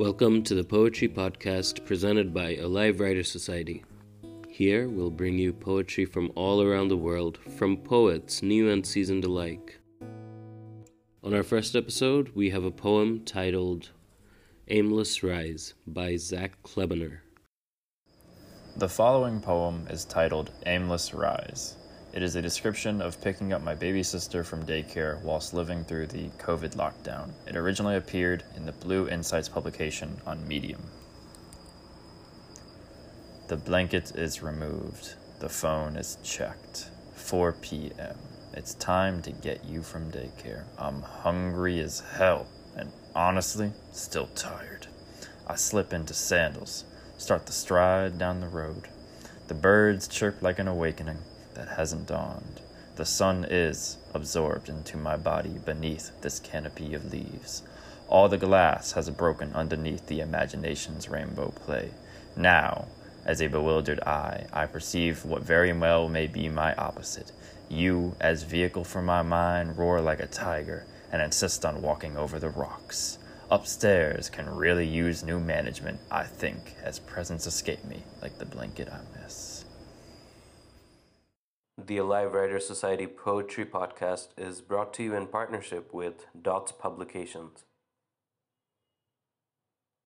Welcome to the Poetry Podcast presented by Alive Writer Society. Here we'll bring you poetry from all around the world, from poets, new and seasoned alike. On our first episode, we have a poem titled Aimless Rise by Zach Klebener. The following poem is titled Aimless Rise. It is a description of picking up my baby sister from daycare whilst living through the COVID lockdown. It originally appeared in the Blue Insights publication on Medium. The blanket is removed. The phone is checked. 4 p.m. It's time to get you from daycare. I'm hungry as hell and honestly, still tired. I slip into sandals, start the stride down the road. The birds chirp like an awakening that hasn't dawned. The sun is absorbed into my body beneath this canopy of leaves. All the glass has broken underneath the imagination's rainbow play. Now, as a bewildered eye, I perceive what very well may be my opposite. You, as vehicle for my mind, roar like a tiger and insist on walking over the rocks. Upstairs can really use new management, I think, as presents escape me like the blanket I miss. The Alive Writer Society Poetry Podcast is brought to you in partnership with Dots Publications.